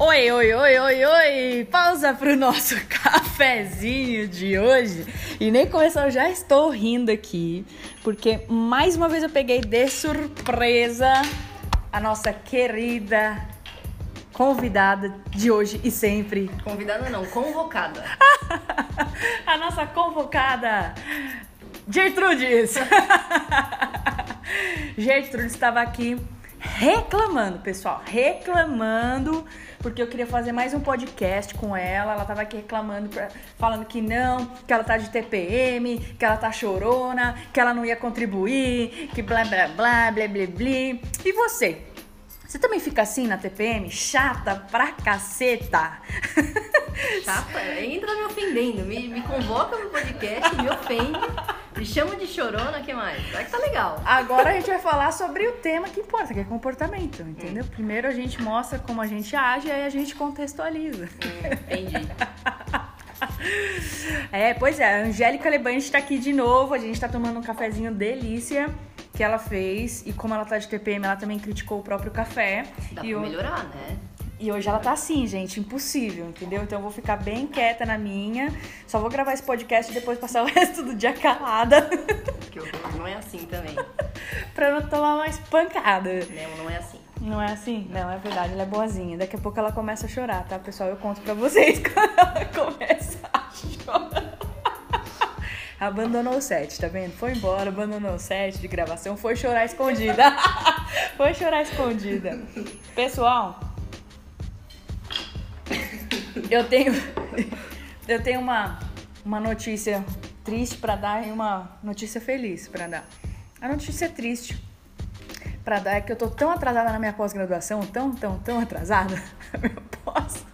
Oi, oi, oi, oi, oi! Pausa pro nosso cafezinho de hoje. E nem começou, já estou rindo aqui, porque mais uma vez eu peguei de surpresa a nossa querida convidada de hoje e sempre. Convidada não, convocada. a nossa convocada, Gertrudes! Gertrudes estava aqui reclamando, pessoal, reclamando, porque eu queria fazer mais um podcast com ela. Ela tava aqui reclamando, falando que não, que ela tá de TPM, que ela tá chorona, que ela não ia contribuir, que blá blá blá, blá blá blá. E você? Você também fica assim na TPM? Chata pra caceta? Chata? Entra me ofendendo, me, me convoca no podcast, me ofende. Me chama de chorona, que mais? Vai que tá legal. Agora a gente vai falar sobre o tema que importa, que é comportamento, entendeu? Hum. Primeiro a gente mostra como a gente age, aí a gente contextualiza. Hum, entendi. É, pois é, a Angélica Lebante tá aqui de novo, a gente tá tomando um cafezinho delícia que ela fez e como ela tá de TPM, ela também criticou o próprio café. Dá e pra melhorar, né? E hoje ela tá assim, gente, impossível, entendeu? Então eu vou ficar bem quieta na minha. Só vou gravar esse podcast e depois passar o resto do dia calada. Porque não é assim também. pra não tomar mais pancada. Não, não é assim. Não é assim? Não, é verdade, ela é boazinha. Daqui a pouco ela começa a chorar, tá, pessoal? Eu conto pra vocês quando ela começa a chorar. Abandonou o set, tá vendo? Foi embora, abandonou o set de gravação, foi chorar escondida. foi chorar escondida. Pessoal, eu tenho eu tenho uma uma notícia triste para dar e uma notícia feliz para dar. A notícia triste para dar é que eu tô tão atrasada na minha pós-graduação, tão, tão, tão atrasada na minha pós,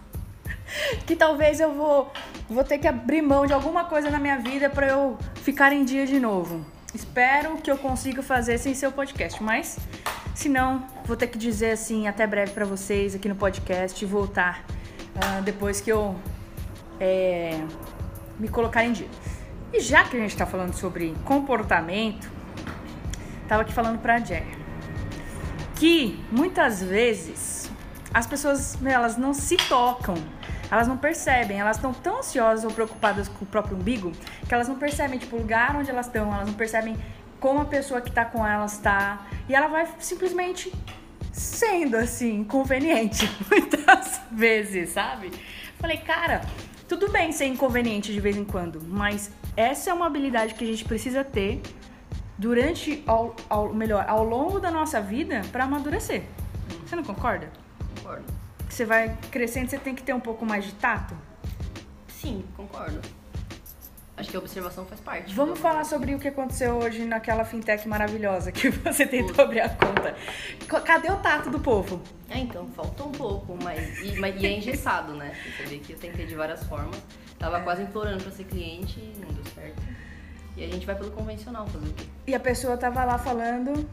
que talvez eu vou vou ter que abrir mão de alguma coisa na minha vida para eu ficar em dia de novo. Espero que eu consiga fazer sem ser o podcast, mas se não, vou ter que dizer assim até breve para vocês aqui no podcast e voltar uh, depois que eu é, me colocar em dia. E já que a gente está falando sobre comportamento, tava aqui falando pra Jerry que muitas vezes as pessoas elas não se tocam, elas não percebem, elas estão tão ansiosas ou preocupadas com o próprio umbigo que elas não percebem tipo o lugar onde elas estão, elas não percebem como a pessoa que está com elas está e ela vai simplesmente sendo assim, inconveniente muitas vezes, sabe? Falei, cara, tudo bem ser inconveniente de vez em quando, mas essa é uma habilidade que a gente precisa ter durante, ao, ao melhor, ao longo da nossa vida para amadurecer. Você não concorda? Concordo. Que você vai crescendo, você tem que ter um pouco mais de tato? Sim, concordo. Acho que a observação faz parte. Vamos falar sobre o que aconteceu hoje naquela fintech maravilhosa que você tentou abrir a conta. Cadê o tato do povo? É, então, faltou um pouco, mas e, mas, e é engessado, né? Você vê que eu tentei de várias formas. Tava é. quase implorando pra ser cliente e não deu certo. E a gente vai pelo convencional fazer o quê? E a pessoa tava lá falando,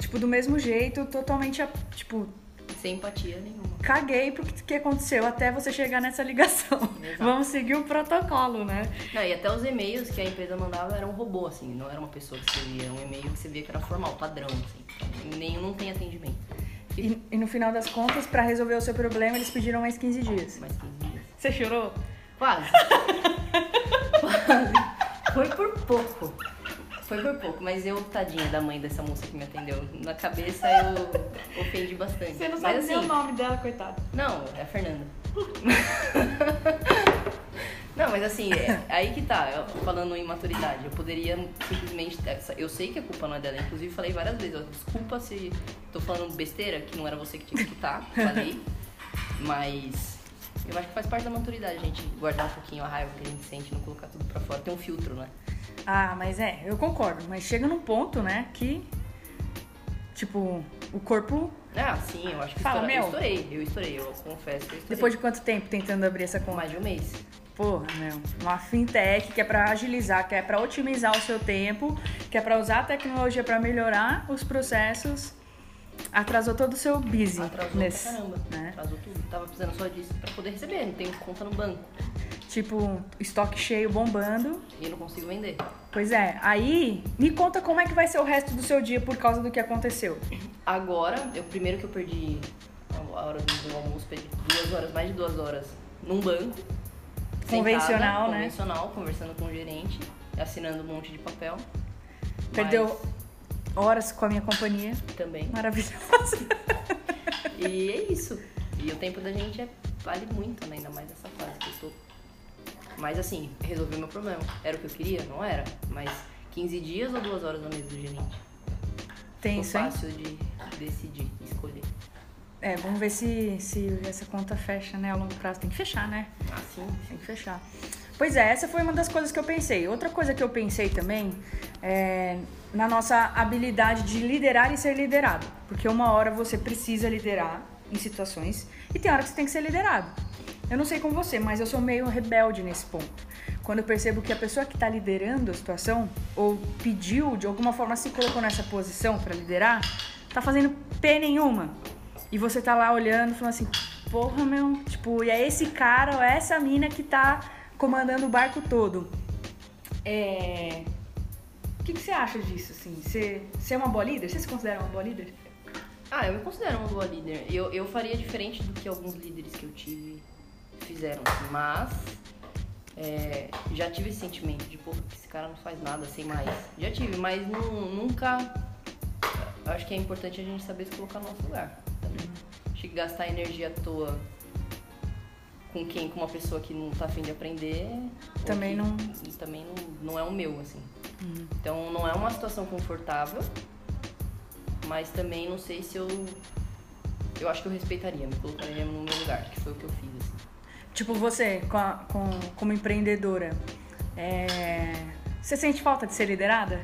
tipo, do mesmo jeito, totalmente, tipo, sem empatia nenhuma. Caguei pro que aconteceu até você chegar nessa ligação. Exato. Vamos seguir o protocolo, né? Não, e até os e-mails que a empresa mandava eram um robô, assim, não era uma pessoa que escrevia, era um e-mail que você via que era formal, padrão, assim. Nenhum não tem atendimento. E, e no final das contas, para resolver o seu problema, eles pediram mais 15 dias. Mais 15 dias. Você chorou? Quase. Quase. Foi por pouco. Foi por pouco, mas eu, tadinha da mãe dessa moça que me atendeu. Na cabeça eu ofendi bastante. Você não mas, sabe assim, o nome dela, coitada. Não, é a Fernanda. não, mas assim, é, aí que tá, falando em maturidade. Eu poderia simplesmente. Eu sei que a culpa não é dela, inclusive falei várias vezes, ó, desculpa se tô falando besteira, que não era você que tinha que escutar, falei. mas eu acho que faz parte da maturidade a gente guardar um pouquinho a raiva que a gente sente, não colocar tudo pra fora. Tem um filtro, né? Ah, mas é, eu concordo. Mas chega num ponto, né, que. Tipo, o corpo. Ah, sim, eu acho que Fala, estourei, eu estourei. Eu estourei, eu confesso que eu estourei. Depois de quanto tempo tentando abrir essa conta? Mais de um mês. Porra, meu. Uma fintech que é pra agilizar, que é pra otimizar o seu tempo, que é pra usar a tecnologia pra melhorar os processos. Atrasou todo o seu busy. Atrasou nesse, pra caramba. Né? Atrasou tudo. Tava precisando só disso pra poder receber, não tenho conta no banco. Tipo, estoque cheio bombando. E não consigo vender. Pois é. Aí, me conta como é que vai ser o resto do seu dia por causa do que aconteceu. Agora, eu primeiro que eu perdi a hora do almoço, perdi duas horas, mais de duas horas num banco. Convencional, sentada, né? Convencional, conversando com o gerente, assinando um monte de papel. Perdeu horas com a minha companhia. Mas também. Maravilhosa. E é isso. E o tempo da gente é, vale muito, né? Ainda mais nessa fase que eu tô. Mas assim, resolvi o meu problema. Era o que eu queria? Não era. Mas 15 dias ou duas horas na mesa do gerente? Tem isso, Ficou hein? fácil de decidir, escolher. É, vamos ver se, se essa conta fecha, né, a longo prazo. Tem que fechar, né? Assim, Tem que fechar. Pois é, essa foi uma das coisas que eu pensei. Outra coisa que eu pensei também é na nossa habilidade de liderar e ser liderado. Porque uma hora você precisa liderar em situações e tem hora que você tem que ser liderado. Eu não sei com você, mas eu sou meio rebelde nesse ponto. Quando eu percebo que a pessoa que está liderando a situação ou pediu, de alguma forma se colocou nessa posição para liderar, tá fazendo P nenhuma. E você tá lá olhando, falando assim, porra, meu, tipo, e é esse cara ou é essa mina que tá comandando o barco todo. É. O que, que você acha disso, assim? Você, você é uma boa líder? Você se considera uma boa líder? Ah, eu me considero uma boa líder. Eu, eu faria diferente do que alguns líderes que eu tive fizeram. Mas é, já tive esse sentimento de, pô, esse cara não faz nada, sem mais. Já tive, mas nu- nunca. Eu acho que é importante a gente saber se colocar no nosso lugar. Também. Acho que gastar energia à toa com quem? Com uma pessoa que não tá afim de aprender. Também que- não- Também não, não é o meu, assim. Então não é uma situação confortável, mas também não sei se eu. Eu acho que eu respeitaria, me colocaria no meu lugar, que foi o que eu fiz, assim. Tipo, você, com a- com- como empreendedora, é, você sente falta de ser liderada?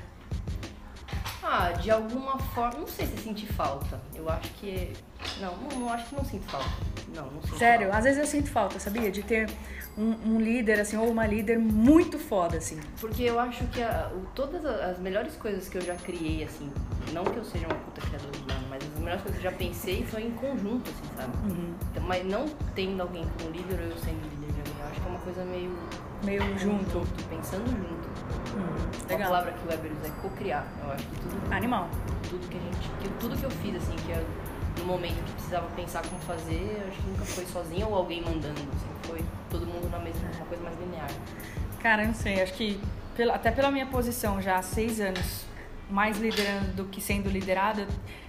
Ah, de alguma forma, não sei se senti falta. Eu acho que. Não, não, não acho que não sinto falta. Não, não sinto Sério, falta. às vezes eu sinto falta, sabia? De ter um, um líder, assim, ou uma líder muito foda, assim. Porque eu acho que a- o- todas as melhores coisas que eu já criei, assim, não que eu seja uma puta criadora melhores coisas que eu já pensei foi em conjunto, assim, sabe? Então, mas não tendo alguém como líder ou eu sendo líder de alguém. Eu acho que é uma coisa meio Meio junto. pensando junto. Hum, A legal. palavra que o Weber usa é co-criar. Eu acho que tudo, Animal. tudo que a gente. Que, tudo que eu fiz, assim, que eu, no momento que precisava pensar como fazer, eu acho que nunca foi sozinho ou alguém mandando, assim, foi todo mundo na mesma, uma coisa mais linear. Cara, eu não sei, acho que pela- até pela minha posição já há seis anos, mais liderando do que sendo liderada,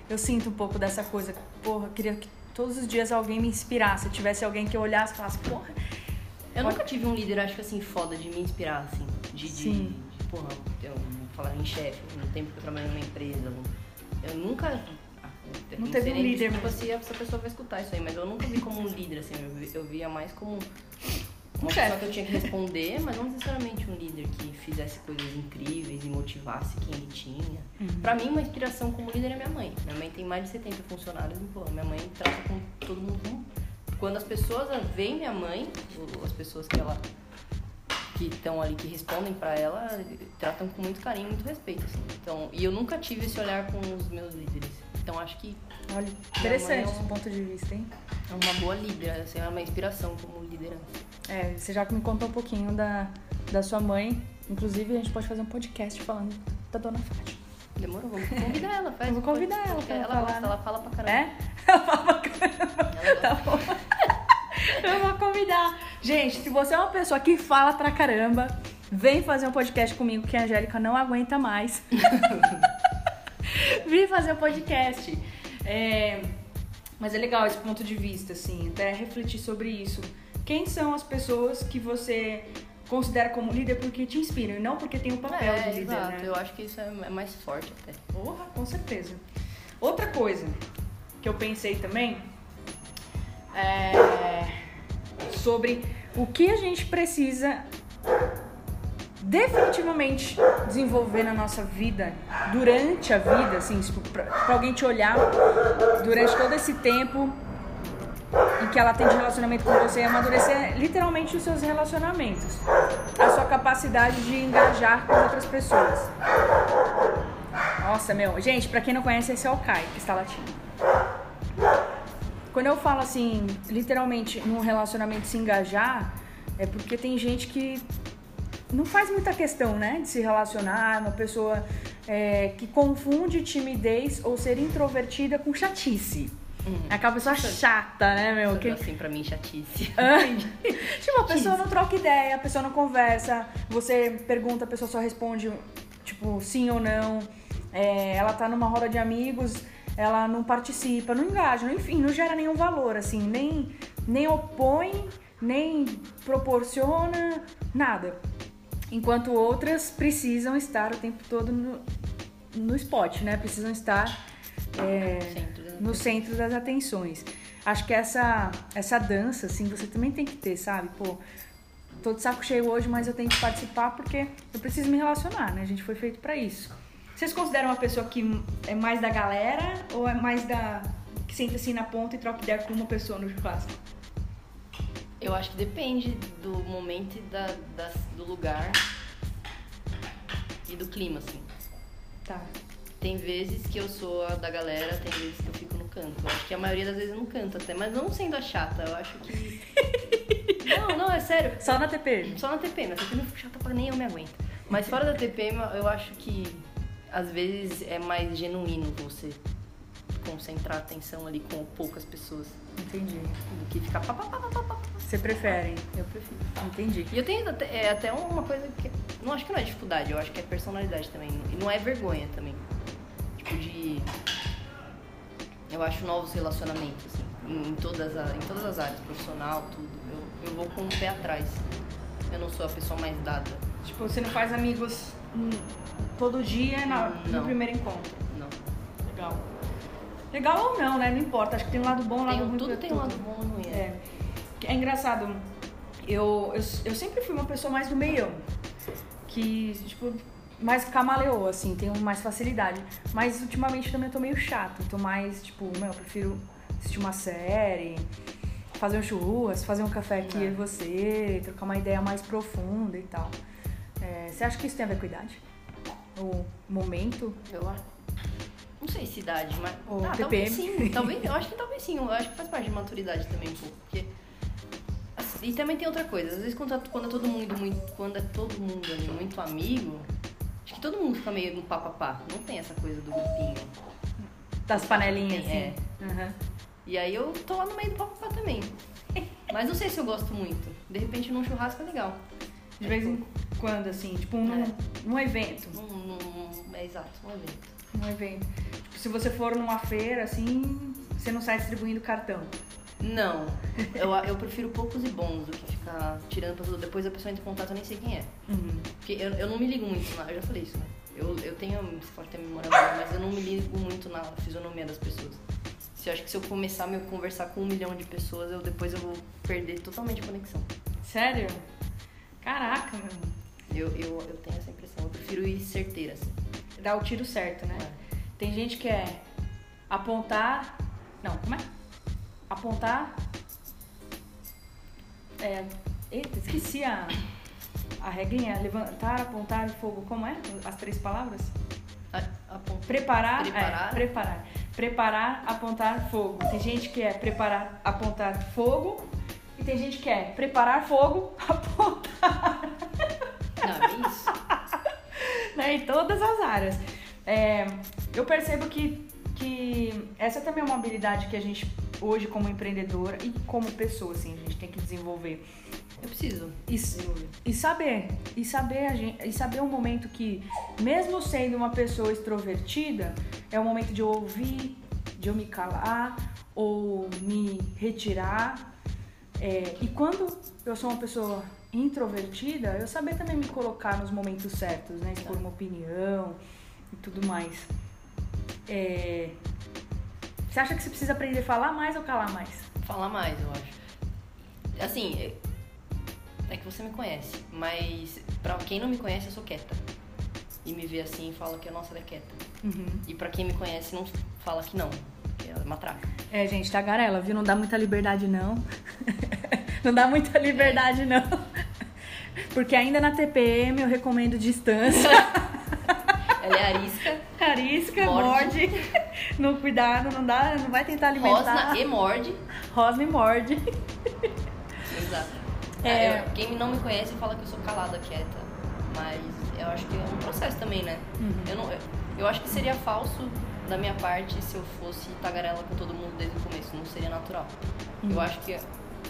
eu sinto um pouco dessa coisa. Porra, eu queria que todos os dias alguém me inspirasse, tivesse alguém que eu olhasse e falasse, porra, Eu nunca tive um líder, acho que assim, foda de me inspirar, assim. De, de, Sim. de porra, eu vou falar em chefe, no tempo que eu trabalhei numa empresa. Eu nunca. ah, eu Não teve um líder mesmo. se essa pessoa vai escutar isso aí, mas eu nunca vi como um líder, assim. Eu, eu via mais como uma Um pessoa chefe. que eu tinha que responder, mas não necessariamente um líder que fizesse coisas incríveis e motivasse quem ele tinha. Uhum. Pra mim, uma inspiração como líder é minha mãe. Minha mãe tem mais de 70 funcionários e, pô, minha mãe trata com todo mundo quando as pessoas veem minha mãe, as pessoas que ela que estão ali que respondem pra ela, tratam com muito carinho, muito respeito, assim. Então, e eu nunca tive esse olhar com os meus líderes. Então acho que olha, interessante é esse um- ponto de vista, hein? é uma boa líder, assim, é uma inspiração como liderança. É, você já me contou um pouquinho da, da sua mãe, inclusive a gente pode fazer um podcast falando da Dona Fátima. Demorou, vamos convidar ela, faz Vamos convidar ela pra ela falar, gosta, né? ela fala pra caramba. É? Ela Tá gosta. bom. Eu vou convidar. Gente, se você é uma pessoa que fala pra caramba, vem fazer um podcast comigo que a Angélica não aguenta mais. Vem fazer um podcast. É, Mas é legal esse ponto de vista, assim, até refletir sobre isso. Quem são as pessoas que você considera como líder porque te inspiram e não porque tem o papel É, de líder, exato. né? Eu acho que isso é é mais forte até. Porra, com certeza. Outra coisa que eu pensei também é sobre o que a gente precisa definitivamente desenvolver na nossa vida, durante a vida, assim, tipo, pra, pra alguém te olhar durante todo esse tempo em que ela tem de relacionamento com você e amadurecer literalmente os seus relacionamentos. A sua capacidade de engajar com as outras pessoas. Nossa, meu. Gente, pra quem não conhece, esse é o Kai, que está latindo. Quando eu falo assim, literalmente, num relacionamento se engajar, é porque tem gente que não faz muita questão, né, de se relacionar, uma pessoa é, que confunde timidez ou ser introvertida com chatice. É aquela pessoa chata, né, meu? Que... Que... Assim, pra mim, chatice. tipo, a pessoa não troca ideia, a pessoa não conversa, você pergunta, a pessoa só responde, tipo, sim ou não. É, ela tá numa roda de amigos, ela não participa, não engaja, enfim, não gera nenhum valor, assim, nem, nem opõe, nem proporciona nada. Enquanto outras precisam estar o tempo todo no, no spot, né? Precisam estar é, no centro das atenções. Acho que essa, essa dança, assim, você também tem que ter, sabe? Pô, tô de saco cheio hoje, mas eu tenho que participar porque eu preciso me relacionar, né? A gente foi feito para isso. Vocês consideram uma pessoa que é mais da galera ou é mais da. que senta assim na ponta e troca ideia com uma pessoa no churrasco? Eu acho que depende do momento e da, da, do lugar e do clima, assim. Tá. Tem vezes que eu sou a da galera, tem vezes que eu fico no canto. Eu acho que a maioria das vezes eu não canto até, mas não sendo a chata, eu acho que. não, não, é sério. Só na TP? Só na TP, na TP não fico chata pra nem eu me aguento. Mas fora da TP, eu acho que às vezes é mais genuíno você concentrar a atenção ali com poucas pessoas. Entendi. Do que ficar pá, pá, pá, pá, pá. Você prefere? Eu prefiro. Entendi. E eu tenho até, é, até uma coisa que. Não acho que não é dificuldade, eu acho que é personalidade também. E não é vergonha também. Tipo de. Eu acho novos relacionamentos, assim, em, todas, as, em todas as áreas, profissional, tudo. Eu, eu vou com o pé atrás. Eu não sou a pessoa mais dada. Tipo, você não faz amigos todo dia na, no primeiro encontro? Não. Legal. Legal ou não, né? Não importa. Acho que tem um lado bom e um lado ruim. Tudo tem um lado bom e ruim. É. É engraçado. Eu, eu, eu sempre fui uma pessoa mais do meião. Que, tipo, mais camaleou, assim, tenho mais facilidade. Mas ultimamente também eu tô meio chato. Tô mais, tipo, meu, eu prefiro assistir uma série, fazer um churras, fazer um café aqui é. e você, trocar uma ideia mais profunda e tal. É, você acha que isso tem a ver com idade? O momento? Eu acho. Não sei se idade, mas. Ou ah, talvez sim. Talvez, eu acho que talvez sim. Eu acho que faz parte de maturidade também um pouco. Porque. Assim, e também tem outra coisa. Às vezes quando, tá, quando é todo mundo muito. Quando é todo mundo ali muito amigo, acho que todo mundo fica meio no papapá. Não tem essa coisa do grupinho. Das panelinhas, Tem, é. Uhum. E aí eu tô lá no meio do papapá também. Mas não sei se eu gosto muito. De repente num churrasco é legal. De vez em quando, assim, tipo num, É. num evento. Num, num- é exato, um evento. Num evento. Se você for numa feira, assim, você não sai distribuindo cartão. Não, eu, eu prefiro poucos e bons do que ficar tirando pra tudo. Depois a pessoa entra em contato, eu nem sei quem é. Uhum. Porque eu, eu não me ligo muito, na, eu já falei isso, né? Eu, eu tenho, você pode ter memória boa, mas eu não me ligo muito na fisionomia das pessoas. Se eu acho que se eu começar a me conversar com um milhão de pessoas, eu depois eu vou perder totalmente a conexão. Sério? Caraca, meu. Eu, eu, eu tenho essa impressão, eu prefiro ir certeira, assim. Dá o tiro certo, né? Tem gente que é apontar. Não, como é? Apontar. É. Eita, esqueci a, a regrinha. Levantar, apontar, fogo. Como é? As três palavras? A, a ponta. Preparar. Preparar. É, preparar. Preparar, apontar, fogo. Tem gente que é preparar, apontar, fogo. E tem gente que é preparar fogo, apontar. Não, é isso. né, em todas as áreas. É, eu percebo que, que essa também é uma habilidade que a gente, hoje, como empreendedora e como pessoa, assim, a gente tem que desenvolver. Eu preciso. E, e saber, e saber, a gente, e saber o momento que, mesmo sendo uma pessoa extrovertida, é o momento de eu ouvir, de eu me calar ou me retirar. É, e quando eu sou uma pessoa introvertida, eu saber também me colocar nos momentos certos, né? Expor uma opinião e tudo mais. É, você acha que você precisa aprender a falar mais ou calar mais? Falar mais, eu acho. Assim, é- é que você me conhece, mas pra quem não me conhece, eu sou quieta. E me vê assim e fala que, nossa, ela é quieta. Uhum. E pra quem me conhece, não fala que não, que ela é matraca. É, gente, tagarela, viu? Não dá muita liberdade, não. não dá muita liberdade, não. Porque ainda na TPM eu recomendo distância. Ela é arisca, Carisca, Morde. morde. No cuidado, não dá, não vai tentar alimentar. rosna e morde. Rosna e morde. Exato. É. É, eu- quem não me conhece fala que eu sou calada, quieta. Mas eu acho que é um processo também, né? Uhum. Eu, não, eu, eu acho que seria falso da minha parte, se eu fosse tagarela com todo mundo desde o começo, não seria natural. Hum. Eu acho que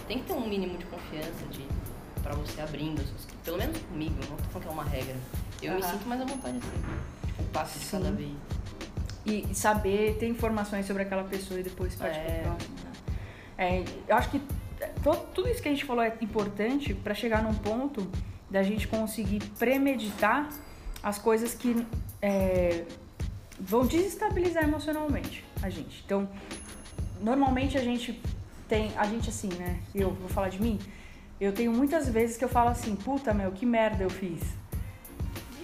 tem que ter um mínimo de confiança de para você abrindo, suas- pelo menos comigo, eu não tô falando que é uma regra. Eu me Aham. sinto mais à vontade assim. Um passo Sim. cada vez. E saber ter informações sobre aquela pessoa e depois partir É. pro próximo. né? É, eu acho que tudo isso que a gente falou é importante para chegar num ponto da gente conseguir premeditar as coisas que é, vão desestabilizar emocionalmente a gente. Então, normalmente a gente tem, a gente assim, né? Eu vou falar de mim. Eu tenho muitas vezes que eu falo assim, puta meu, que merda eu fiz.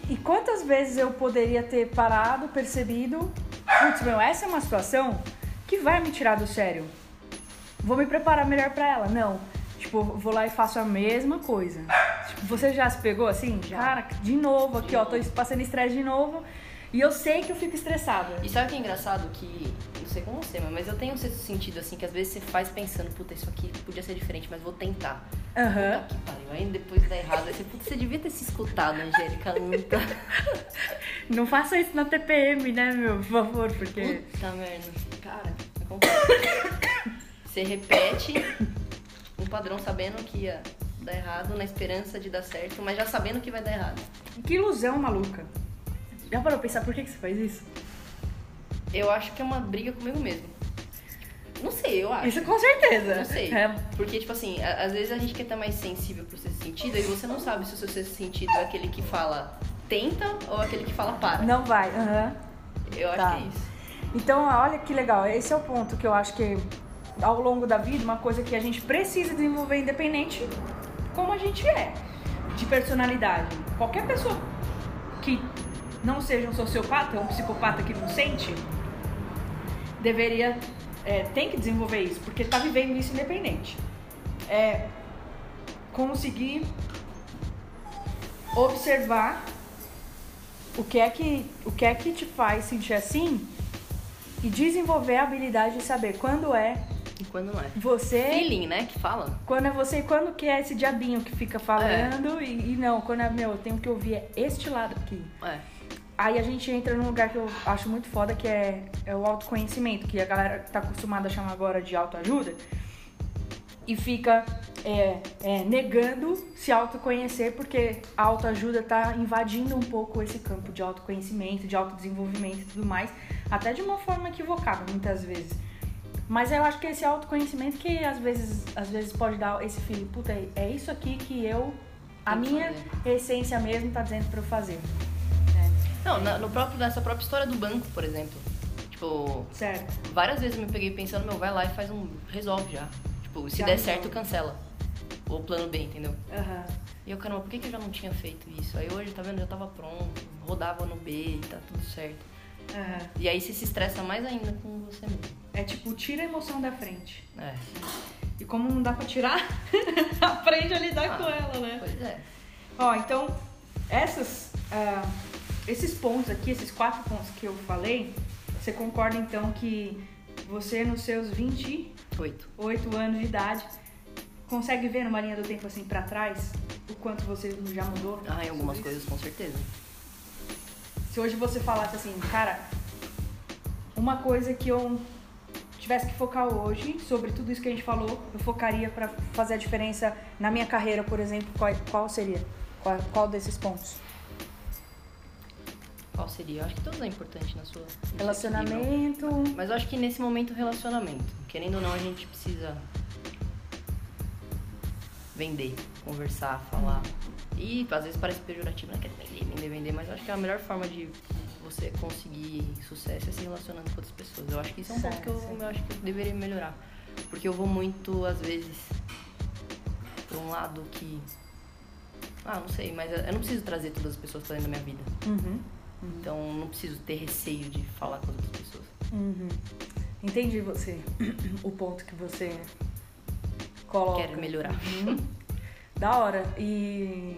E quantas vezes eu poderia ter parado, percebido, putz, meu, essa é uma situação que vai me tirar do sério. Vou me preparar melhor pra ela. Não. Tipo, vou lá e faço a mesma coisa. Tipo, você já se pegou assim? Já. Cara, de novo aqui, ó, tô passando estresse de novo. E eu sei que eu fico estressada. E sabe o que é engraçado? Que, não sei com você, mas eu tenho um sexto sentido assim, que às vezes você faz pensando, puta, isso aqui podia ser diferente, mas vou tentar. Aham. Puta que pariu. Aí depois dá errado. Aí você, puta, você devia ter se escutado, Angélica. Nunca. Não faça isso na TPM, né, meu? Por favor, porque. Puta merda. Cara, acontece. Você repete um padrão sabendo que ia dar errado, na esperança de dar certo, mas já sabendo que vai dar errado. Que ilusão maluca. Já parou pra pensar por que, que você faz isso? Eu acho que é uma briga comigo mesmo. Não sei, eu acho. Isso com certeza. Não sei. É, Porque, tipo assim, a- às vezes a gente quer estar mais sensível pro sexto sentido e você não sabe se o seu sexto sentido é aquele que fala tenta ou aquele que fala para. não vai. Aham. Eu acho Tá. que é isso. Então, olha que legal. Esse é o ponto que eu acho que ao longo da vida, uma coisa que a gente precisa desenvolver independente como a gente é, de personalidade. Qualquer pessoa que não seja um sociopata ou um psicopata que não sente, deveria, é, tem que desenvolver isso, porque tá vivendo isso independente. É conseguir observar o que é que o que é que te faz sentir assim e desenvolver a habilidade de saber quando é E quando não é. você Feeling, né? Que fala. quando é você e quando que é esse diabinho que fica falando e, e não, quando é meu, eu tenho que ouvir é este lado aqui. É. Aí a gente entra num lugar que eu acho muito foda, que é, é o autoconhecimento, que a galera tá acostumada a chamar agora de autoajuda, e fica é, é, negando se autoconhecer, porque a autoajuda tá invadindo um pouco esse campo de autoconhecimento, de autodesenvolvimento e tudo mais, até de uma forma equivocada, muitas vezes. Mas eu acho que esse autoconhecimento que às vezes, às vezes pode dar esse feeling, puta, é- isso aqui que eu, a minha essência mesmo tá dizendo pra eu fazer. Não, na, no próprio, nessa própria história do banco, por exemplo. Tipo, Certo. várias vezes eu me peguei pensando, meu, vai lá e faz um. Resolve já. Tipo, se Já der resolve. certo, cancela. O plano B, entendeu? Aham. E eu, caramba, por que, que eu já não tinha feito isso? Aí hoje, tá vendo, já tava pronto, rodava no B e tá tudo certo. Aham. E aí você se estressa mais ainda com você mesmo. É tipo, tira a emoção da frente. É. E como não dá pra tirar, aprende a lidar Ah, com ela, né? Pois é. Ó, então, essas, ah, esses pontos aqui, esses quatro pontos que eu falei, você concorda então que você nos seus 28 Oito. anos de idade consegue ver numa linha do tempo assim pra trás o quanto você já mudou? Ah, em algumas isso? coisas, com certeza. Se hoje você falasse assim, cara, uma coisa que eu tivesse que focar hoje sobre tudo isso que a gente falou, eu focaria pra fazer a diferença na minha carreira, por exemplo, qual, qual seria? Qual, qual desses pontos? Qual seria? Eu acho que tudo é importante na sua. Relacionamento. Mas eu acho que nesse momento, relacionamento. Querendo ou não, a gente precisa vender, conversar, falar. E às vezes parece pejorativo, né? Quer vender, vender, vender. Mas eu acho que a melhor forma de você conseguir sucesso é se relacionando com outras pessoas. Eu acho que isso é um ponto que eu, Certo. eu acho que eu deveria melhorar. Porque eu vou muito, às vezes, por um lado que. Ah, não sei, mas eu não preciso trazer todas as pessoas pra dentro da minha vida. Uhum. Então não preciso ter receio de falar com as outras pessoas. Uhum. Entendi você. O ponto que você coloca. Quero melhorar. Uhum. Da hora. E.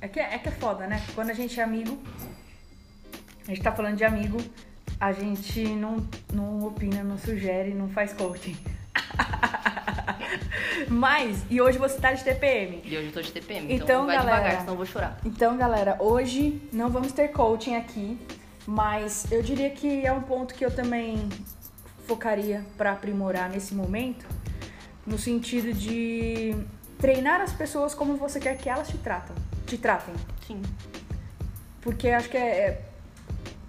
É que, é que é foda, né? Quando a gente é amigo, a gente tá falando de amigo, a gente não, não opina, não sugere, não faz coaching. Mas, e hoje você tá de TPM. E hoje eu tô de TPM, então, Então, vai galera. devagar, senão eu vou chorar. Então, galera, hoje não vamos ter coaching aqui, Mas eu diria que é um ponto que eu também focaria para aprimorar nesse momento, no sentido de treinar as pessoas como você quer que elas te tratam, te tratem. Sim. Porque acho que é, é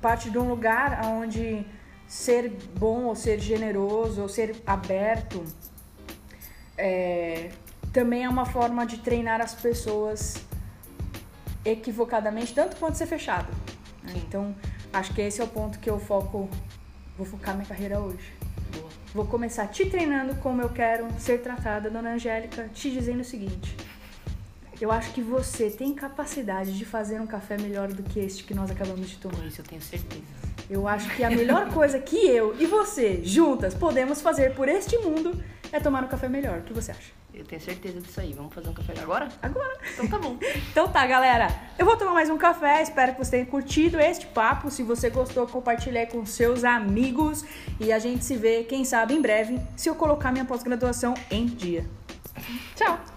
parte de um lugar onde ser bom ou ser generoso ou ser aberto é, também é uma forma de treinar as pessoas equivocadamente, tanto quanto ser fechado. né? Então, acho que esse é o ponto que eu foco, vou focar minha carreira hoje. Boa. Vou começar te treinando como eu quero ser tratada, dona Angélica, te dizendo o seguinte. Eu acho que você tem capacidade de fazer um café melhor do que este que nós acabamos de tomar. Isso eu tenho certeza. Eu acho que a melhor coisa que eu e você, juntas, podemos fazer por este mundo é tomar um café melhor. O que você acha? Eu tenho certeza disso aí. Vamos fazer um café agora? Agora. Então tá bom. Então tá, galera. Eu vou tomar mais um café. Espero que você tenha curtido este papo. Se você gostou, compartilhe aí com seus amigos. E a gente se vê, quem sabe, em breve, se eu colocar minha pós-graduação em dia. Tchau!